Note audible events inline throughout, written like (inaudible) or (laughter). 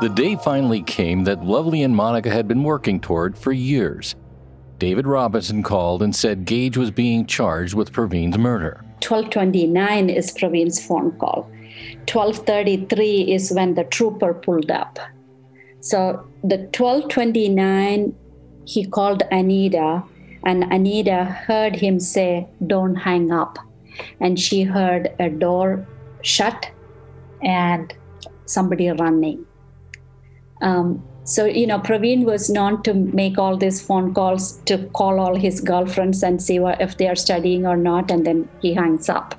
The day finally came that Lovely and Monica had been working toward for years. David Robinson called and said Gaege was being charged with Pravin's murder. 1229 is Pravin's phone call. 1233 is when the trooper pulled up. So the 1229 he called Anita and Anita heard him say don't hang up and she heard a door shut and somebody running. Um, so, you know, Pravin was known to make all these phone calls to call all his girlfriends and see what, if they are studying or not, and then he hangs up.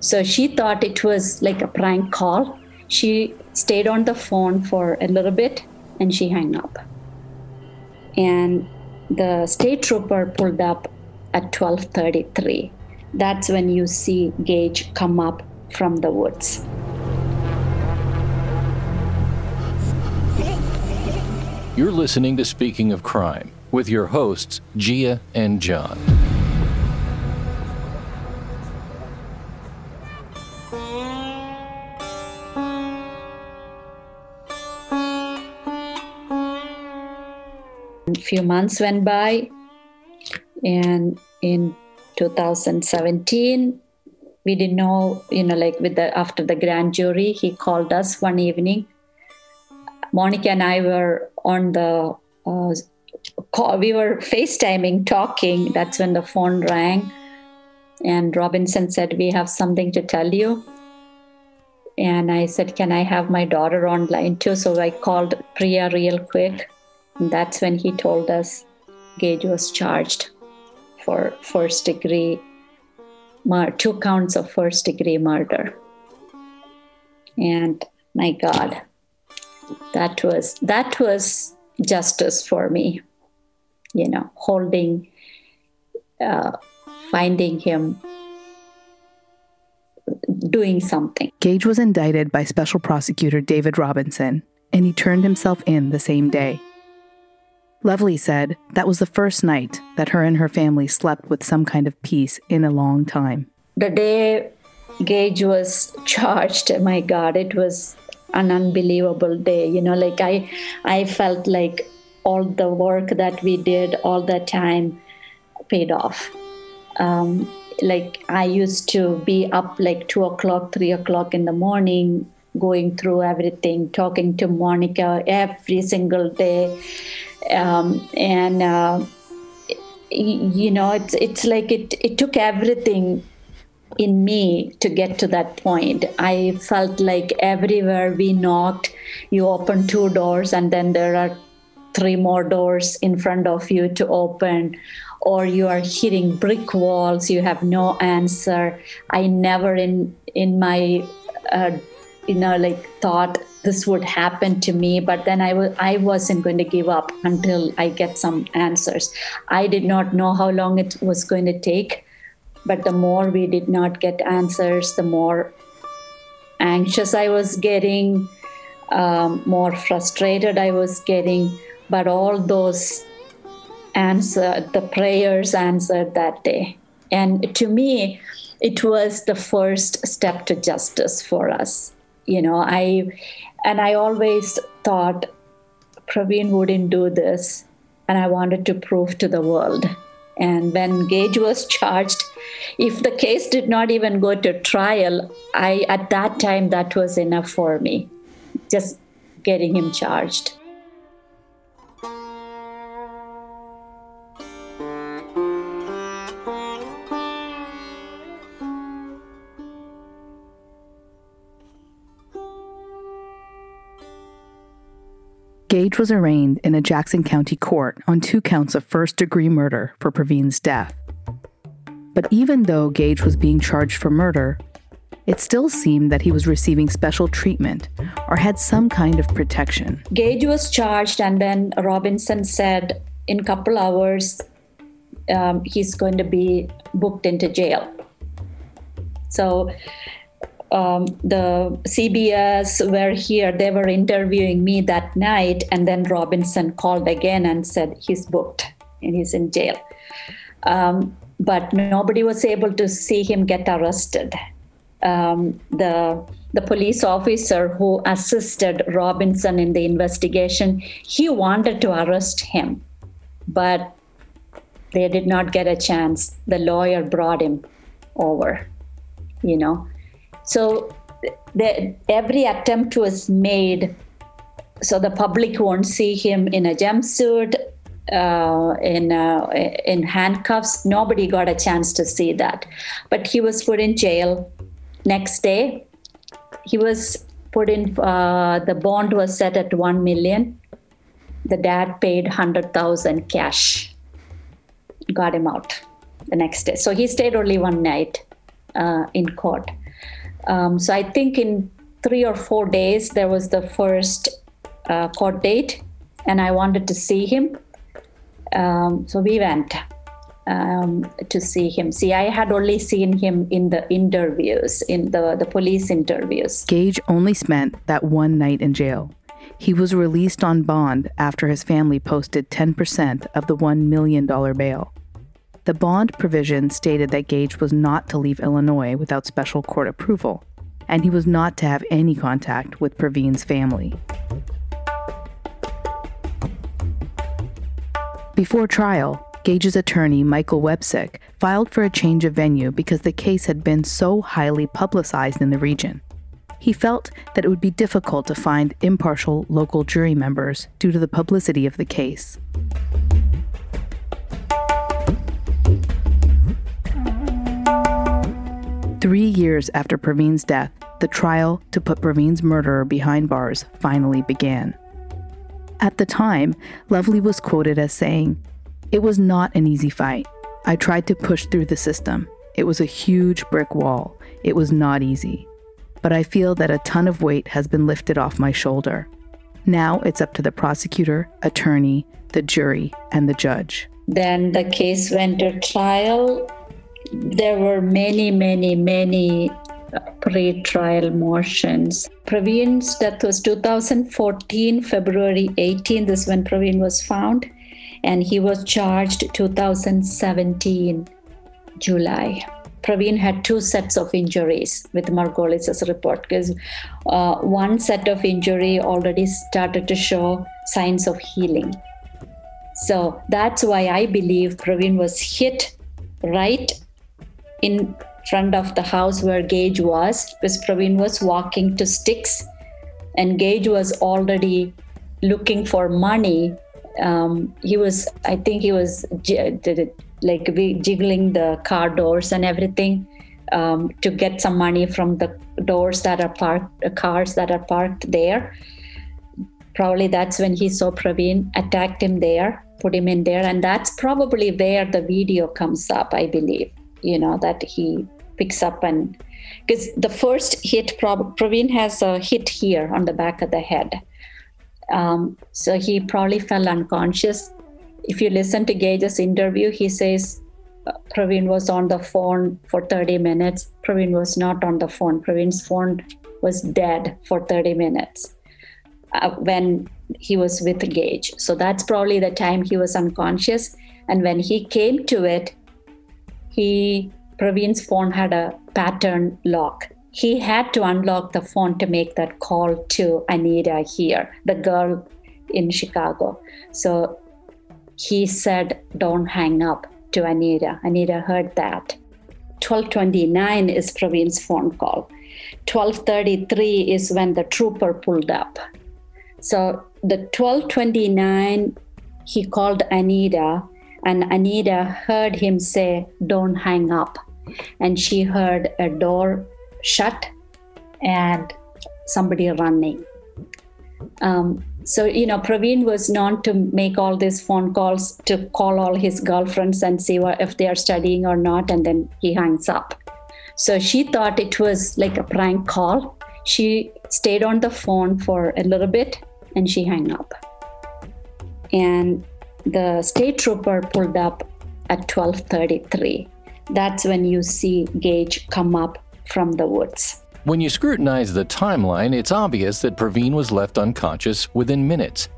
So she thought it was like a prank call. She stayed on the phone for a little bit and she hung up. And the state trooper pulled up at 12:33. That's when you see Gaege come up from the woods. You're listening to Speaking of Crime with your hosts, Jia and John. A few months went by, and in 2017, we didn't know, you know, like with the after the grand jury, he called us one evening Monica and I were on the uh, call, we were FaceTiming, talking. That's when the phone rang. And Robinson said, We have something to tell you. And I said, Can I have my daughter online too? So I called Priya real quick. And that's when he told us Gaege was charged for first degree, mur- two counts of first degree murder. And my God, that was that was justice for me you know holding uh, finding him doing something. Gaege was indicted by special prosecutor david robinson and he turned himself in the same day. Lovely said that was the first night that her and her family slept with some kind of peace in a long time. The day gaege was (laughs) charged my god it was an unbelievable day you know like i i felt like all the work that we did all the time paid off. Um, like i used to be up like two o'clock three o'clock in the morning going through everything talking to monica every single day. Um, and uh, you know it's it's like it it took everything in me to get to that point. I felt like everywhere we knocked, you open two doors and then there are three more doors in front of you to open, or you are hitting brick walls, you have no answer. I never in in my uh, you know like thought this would happen to me but then I w- I wasn't going to give up until i get some answers i did not know how long it was going to take but the more we did not get answers, the more anxious I was getting, um, more frustrated I was getting. But all those answer, the prayers answered that day. And to me, it was the first step to justice for us. You know, I and I always thought Pravin wouldn't do this, and I wanted to prove to the world and when Gaege was (laughs) charged, if the case did not even go to trial, I at that time that was enough for me. Just getting him charged. Gaege was arraigned in a Jackson County court on two counts of first degree murder for Pravin's death. But even though Gaege was being charged for murder, it still seemed that he was receiving special treatment or had some kind of protection. Gaege was charged, and then Robinson said in a couple hours um, he's going to be booked into jail. So um, the CBS were here. They were interviewing me that night, and then Robinson called again and said he's booked and he's in jail. Um, but nobody was able to see him get arrested. um, the the police officer who assisted Robinson in the investigation, he wanted to arrest him, but they did not get a chance. The lawyer brought him over, you know. So the, every attempt was made so the public won't see him in a jumpsuit, uh, in uh, in handcuffs. Nobody got a chance to see that, but he was put in jail. Next day, he was put in. Uh, the bond was set at one million. The dad paid hundred thousand cash. Got him out the next day. So he stayed only one night uh, in court. Um, so I think in three or four days there was the first uh, court date, and I wanted to see him. Um, so we went um, to see him. See, I had only seen him in the interviews, in the, the police interviews. Gaege only spent that one night in jail. He was released on bond after his family posted 10% of the $1 million bail. The bond provision stated that Gaege was not to leave Illinois without special court approval, and he was not to have any contact with Pravin's family. Before trial, Gaege's attorney, Michael Wepsiec, filed for a change of venue because the case had been so highly publicized in the region. He felt that it would be difficult to find impartial local jury members due to the publicity of the case. Three years after Pravin's death, the trial to put Pravin's murderer behind bars finally began. At the time, Lovely was quoted as saying, It was not an easy fight. I tried to push through the system. It was a huge brick wall. It was not easy. But I feel that a ton of weight has been lifted off my shoulder. Now it's up to the prosecutor, attorney, the jury, and the judge. Then the case went to trial. There were many, many, many pre-trial motions. Pravin's death was 2014, February 18. This is when Pravin was found, and he was charged 2017, July. Pravin had two sets of injuries with Margolis's report because uh, one set of injury already started to show signs of healing. So that's why I believe Pravin was hit right in front of the house where Gaege was, because Pravin was walking to Stix, and Gaege was already looking for money. Um, he was, I think, he was like jiggling the car doors and everything um, to get some money from the doors that are parked, cars that are parked there. Probably that's when he saw Pravin, attacked him there, put him in there, and that's probably where the video comes up, I believe you know that he picks up and because the first hit Pravin has a hit here on the back of the head. Um, so he probably fell unconscious. If you listen to Gaege's interview he says uh, Pravin was on the phone for 30 minutes. Pravin was not on the phone. Pravin's phone was dead for 30 minutes uh, when he was with Gaege. So that's probably the time he was unconscious. And when he came to it he Pravin's phone had a pattern lock. He had to unlock the phone to make that call to Anita here, the girl in Chicago. So he said, Don't hang up to Anita. Anita heard that. 1229 is Pravin's phone call. 1233 is when the trooper pulled up. So the 1229, he called Anita and Anita heard him say, Don't hang up. And she heard a door shut and somebody running. Um, so, you know, Pravin was known to make all these phone calls to call all his girlfriends and see what, if they are studying or not, and then he hangs up. So she thought it was like a prank call. She stayed on the phone for a little bit and she hung up. And the state trooper pulled up at 12:33. That's when you see Gaege come up from the woods. When you scrutinize the timeline, it's obvious that Pravin was left unconscious within minutes.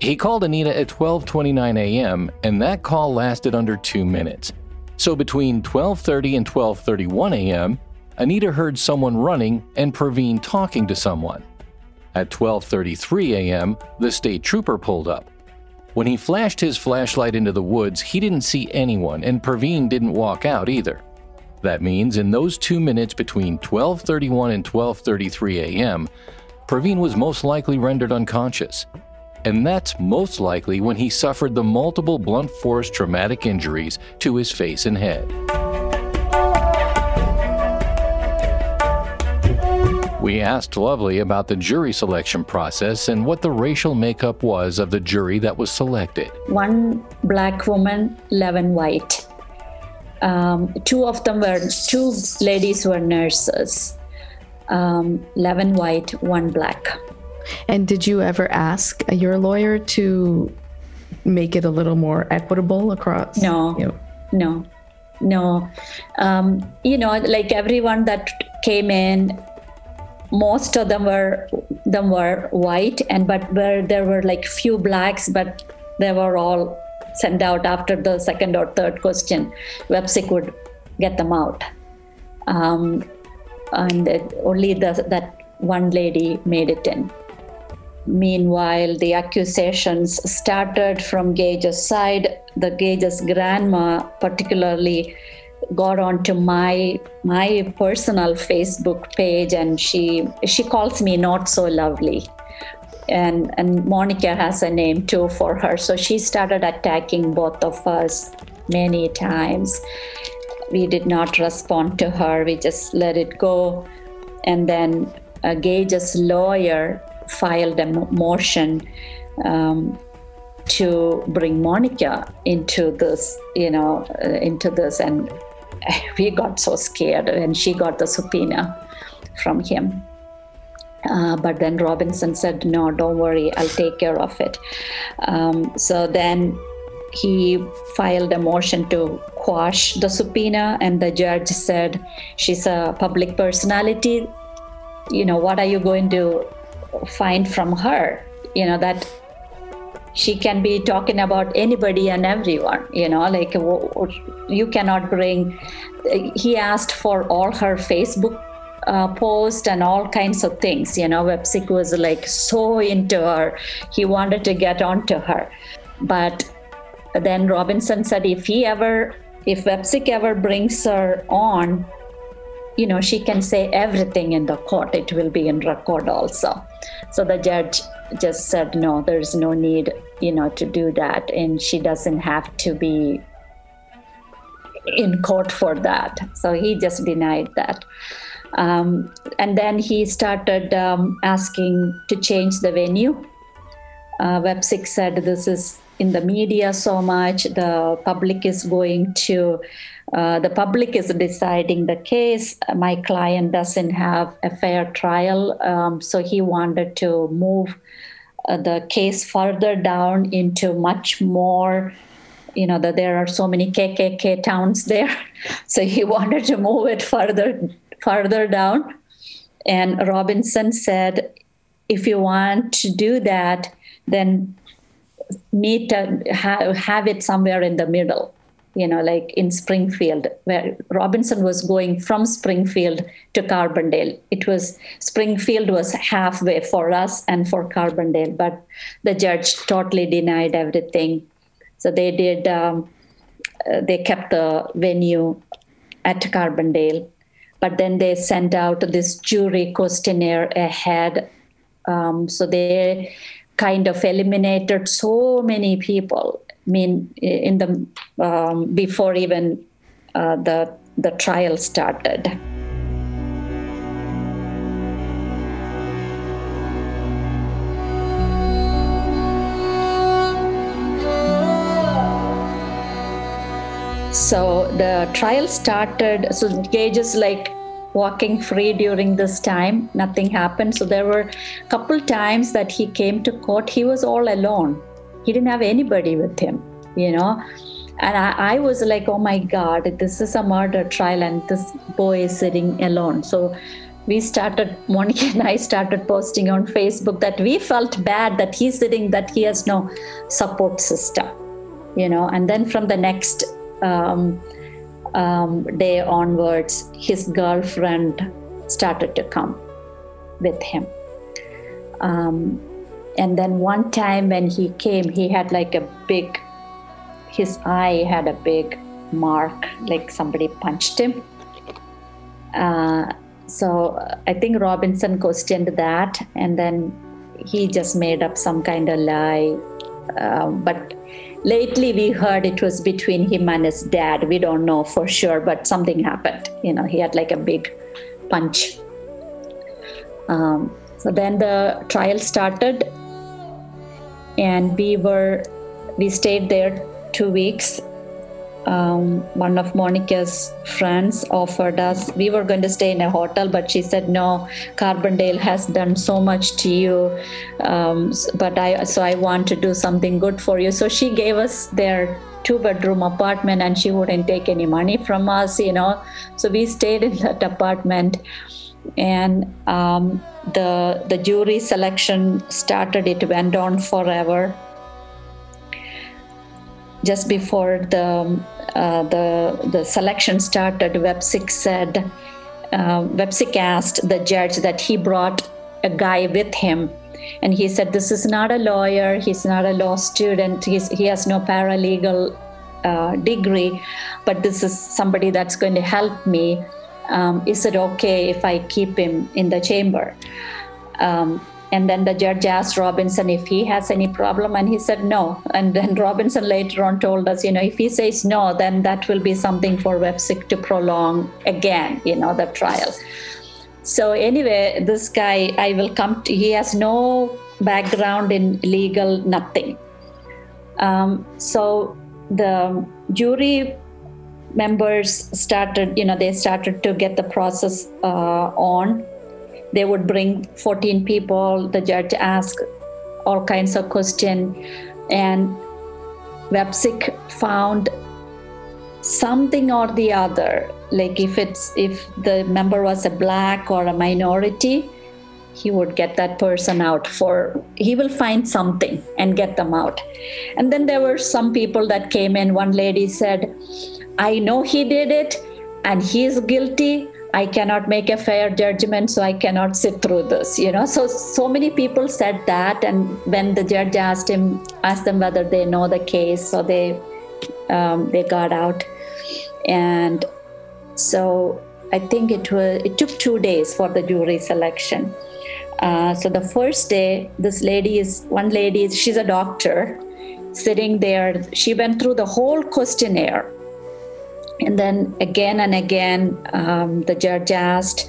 He called Anita at 12:29 a.m. and that call lasted under 2 minutes. So between 12:30 and 12:31 a.m., Anita heard someone running and Pravin talking to someone. At 12:33 a.m., the state trooper pulled up. When he flashed his flashlight into the woods, he didn't see anyone and Pravin didn't walk out either. That means in those 2 minutes between 12:31 and 12:33 a.m., Pravin was most likely rendered unconscious. And that's most likely when he suffered the multiple blunt force traumatic injuries to his face and head. We asked Lovely about the jury selection process and what the racial makeup was of the jury that was selected. One black woman, 11 white. Um, two of them were, two ladies were nurses. Um, 11 white, one black. And did you ever ask your lawyer to make it a little more equitable across? No, you know? no, no. Um, you know, like everyone that came in, most of them were them were white, and but where there were like few blacks, but they were all sent out after the second or third question. Wepsiec would get them out, um, and only the, that one lady made it in. Meanwhile, the accusations started from Gaege's side. The Gaege's grandma, particularly, got onto my my personal Facebook page, and she she calls me not so lovely, and and Monica has a name too for her. So she started attacking both of us many times. We did not respond to her. We just let it go, and then Gaege's lawyer filed a motion um, to bring Monica into this, you know, uh, into this, and (laughs) we got so scared when she got the subpoena from him. Uh, but then Robinson said, No, don't worry, I'll take care of it. Um, so then he filed a motion to quash the subpoena, and the judge said, She's a public personality. You know, what are you going to find from her you know that she can be talking about anybody and everyone you know like you cannot bring he asked for all her facebook uh, post and all kinds of things you know Wepsiec was like so into her he wanted to get onto her. But then robinson said if he ever if Wepsiec ever brings her on you know she can say everything in the court. It will be in record also. So the judge just said no there's no need you know to do that. And she doesn't have to be in court for that. So he just denied that. Um, and then he started um, asking to change the venue uh, Wepsiec said this is in the media so much the public is going to uh, the public is deciding the case. My client doesn't have a fair trial, um, so he wanted to move uh, the case further down into much more. You know that there are so many KKK towns there, (laughs) so he wanted to move it further further down. And Robinson said, if you want to do that, then meet uh, have, have it somewhere in the middle you know, like in Springfield, where Robinson was going from Springfield to Carbondale. It was Springfield was halfway for us and for Carbondale, but the judge totally denied everything. So they did. Um, uh, they kept the venue at Carbondale, but then they sent out this jury questionnaire ahead. Um, so they kind of eliminated so many people I mean in the um, before even uh, the the trial started. So the trial started. So Gaege is like walking free during this time. Nothing happened. So there were a couple times that he came to court. He was all alone he didn't have anybody with him, you know. And I, I was like, oh my God, this is a murder trial, and this boy is sitting alone. So we started, Monica and I started posting on Facebook that we felt bad that he's sitting, that he has no support system, you know. And then from the next um, um, day onwards, his girlfriend started to come with him. Um, and then one time when he came, he had like a big, his eye had a big mark, like somebody punched him. Uh, so I think Robinson questioned that, and then he just made up some kind of lie. Uh, but lately we heard it was between him and his dad. We don't know for sure, but something happened. You know, he had like a big punch. Um, so then the trial started, and we were we stayed there two weeks um, one of Monica's friends offered us. We were going to stay in a hotel, but she said no. Carbondale has done so much to you, um, but I so I want to do something good for you. So she gave us their two bedroom apartment, and she wouldn't take any money from us, you know. So we stayed in that apartment, and um, the the jury selection started. It went on forever just before the uh, the the selection started, Wepsiec said uh, Wepsiec asked the judge that he brought a guy with him, and he said this is not a lawyer, he's not a law student, he's, he has no paralegal uh, degree, but this is somebody that's going to help me. Um, is it okay if I keep him in the chamber? Um, and then the judge asked Robinson if he has any problem, and he said no. And then Robinson later on told us, you know, if he says no, then that will be something for Wepsiec to prolong again, you know, the trial. So anyway, this guy, I will come to, he has no background in legal, nothing. Um, so the jury members started, you know, they started to get the process uh, on they would bring 14 people the judge asked all kinds of questions and Wepsiec found something or the other. Like if it's if the member was a black or a minority he would get that person out for he will find something and get them out. And then there were some people that came in. One lady said i know he did it and he is guilty I cannot make a fair judgment, so I cannot sit through this. You know, so so many people said that, and when the judge asked him, asked them whether they know the case, so they um, they got out, and so I think it was it took two days for the jury selection. Uh, so the first day, this lady is one lady. She's a doctor, sitting there. She went through the whole questionnaire and then again and again, um, the judge asked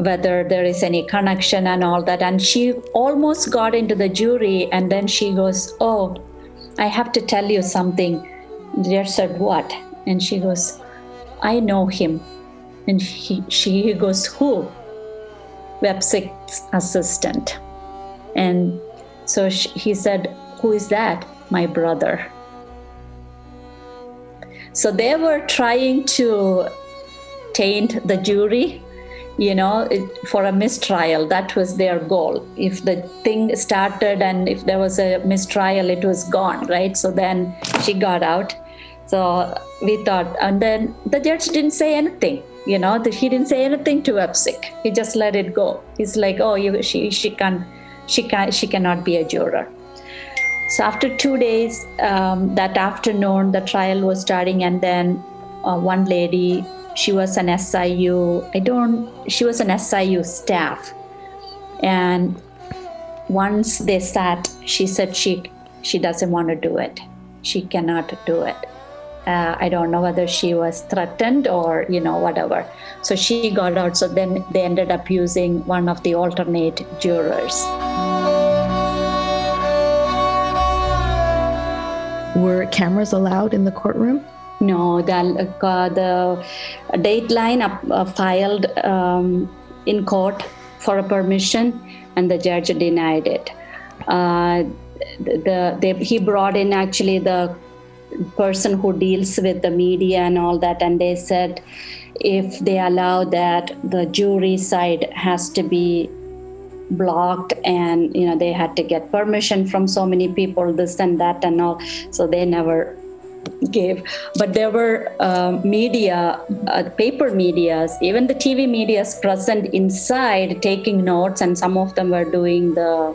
whether there is any connection and all that. And she almost got into the jury. And then she goes, Oh, I have to tell you something. The judge said, What? And she goes, I know him. And he, she goes, Who? Wepsiec's assistant. And so she, he said, Who is that? My brother. So they were trying to taint the jury, you know, for a mistrial. That was their goal. If the thing started and if there was a mistrial, it was gone, right? So then she got out. So we thought, and then the judge didn't say anything. You know, he didn't say anything to Wepsiec. He just let it go. He's like, oh, you, she, she can, she can, she cannot be a juror. So after two days, um, that afternoon, the trial was starting, and then uh, one lady, she was an SIU. I don't. She was an SIU staff, and once they sat, she said she she doesn't want to do it. She cannot do it. Uh, I don't know whether she was threatened or you know whatever. So she got out. So then they ended up using one of the alternate jurors. Were cameras allowed in the courtroom? No, the, uh, the dateline uh, filed um, in court for a permission, and the judge denied it. Uh, the, the, he brought in actually the person who deals with the media and all that, and they said if they allow that, the jury side has to be blocked and you know they had to get permission from so many people this and that and all so they never gave. But there were uh, media, uh, paper medias, even the TV medias present inside taking notes, and some of them were doing the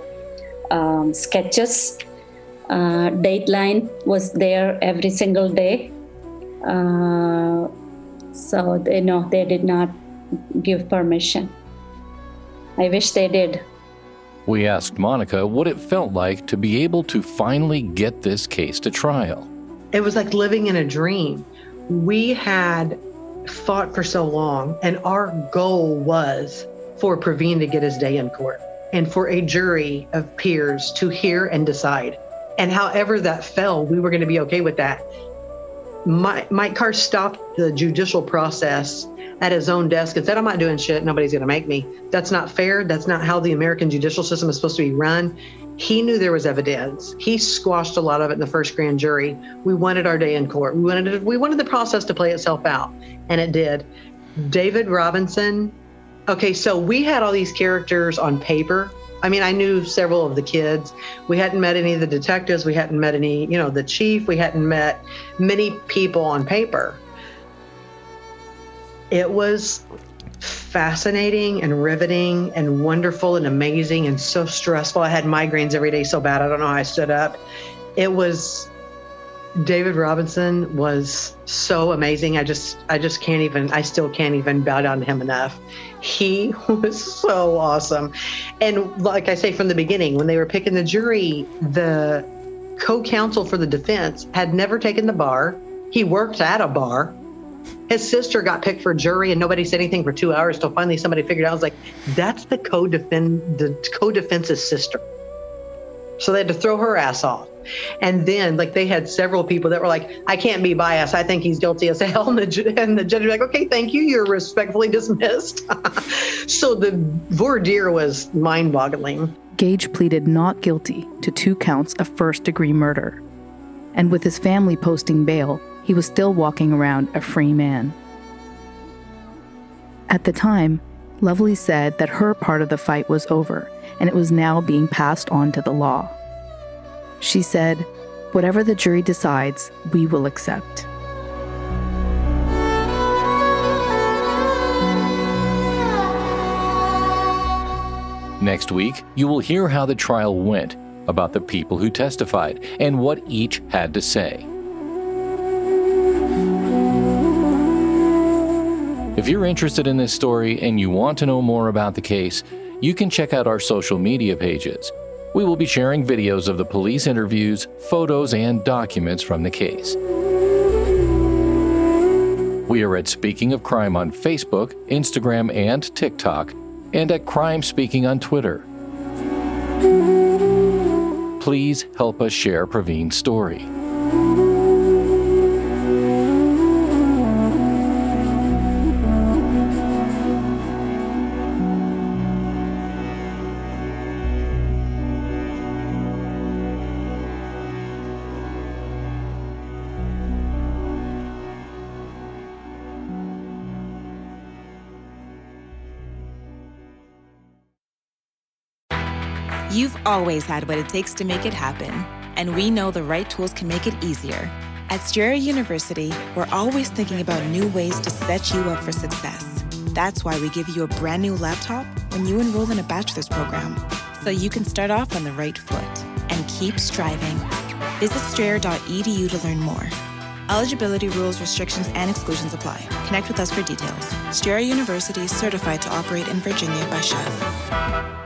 um, sketches. Uh, Dateline was there every single day. Uh, so they no, they did not give permission. I wish they did. We asked Monica what it felt like to be able to finally get this case to trial. It was like living in a dream. We had fought for so long, and our goal was for Pravin to get his day in court and for a jury of peers to hear and decide. And however that fell, we were going to be okay with that. Mike Carr stopped the judicial process at his own desk and said, I'm not doing shit. Nobody's going to make me. That's not fair. That's not how the American judicial system is supposed to be run. He knew there was evidence. He squashed a lot of it in the first grand jury. We wanted our day in court. We wanted we wanted the process to play itself out, and it did. David Robinson. Okay, so we had all these characters on paper. I mean, I knew several of the kids. We hadn't met any of the detectives. We hadn't met any, you know, the chief. We hadn't met many people on paper it was fascinating and riveting and wonderful and amazing and so stressful. I had migraines every day so bad. I don't know how I stood up. It was David Robinson was so amazing. I just I just can't even I still can't even bow down to him enough. He (laughs) was so awesome. And like I say from the beginning when they were picking the jury, the co-counsel for the defense had never taken the bar. He worked at a bar his sister got picked for jury and nobody said anything for two hours till finally somebody figured out. I was like, that's the co-defend the co-defense's sister. So they had to throw her ass off. And then, like, they had several people that were like, I can't be biased. I think he's guilty as hell. (laughs) And the, and the judge was like, okay, thank you. You're respectfully dismissed. (laughs) so the voir dire was mind boggling. Gaege pleaded not guilty to two counts of first degree murder. And with his family posting bail, he was still walking around a free man. At the time, Lovely said that her part of the fight was over and it was now being passed on to the law. She said, Whatever the jury decides, we will accept. Next week, you will hear how the trial went, about the people who testified, and what each had to say. If you're interested in this story and you want to know more about the case, you can check out our social media pages. We will be sharing videos of the police interviews, photos, and documents from the case. We are at Speaking of Crime on Facebook, Instagram, and TikTok, and at Crime Speaking on Twitter. Please help us share Pravin's story. You've always had what it takes to make it happen, and we know the right tools can make it easier. At Strayer University, we're always thinking about new ways to set you up for success. That's why we give you a brand new laptop when you enroll in a bachelor's program, so you can start off on the right foot and keep striving. Visit strayer.edu to learn more. Eligibility rules, restrictions, and exclusions apply. Connect with us for details. Strayer University is certified to operate in Virginia by SCHEV.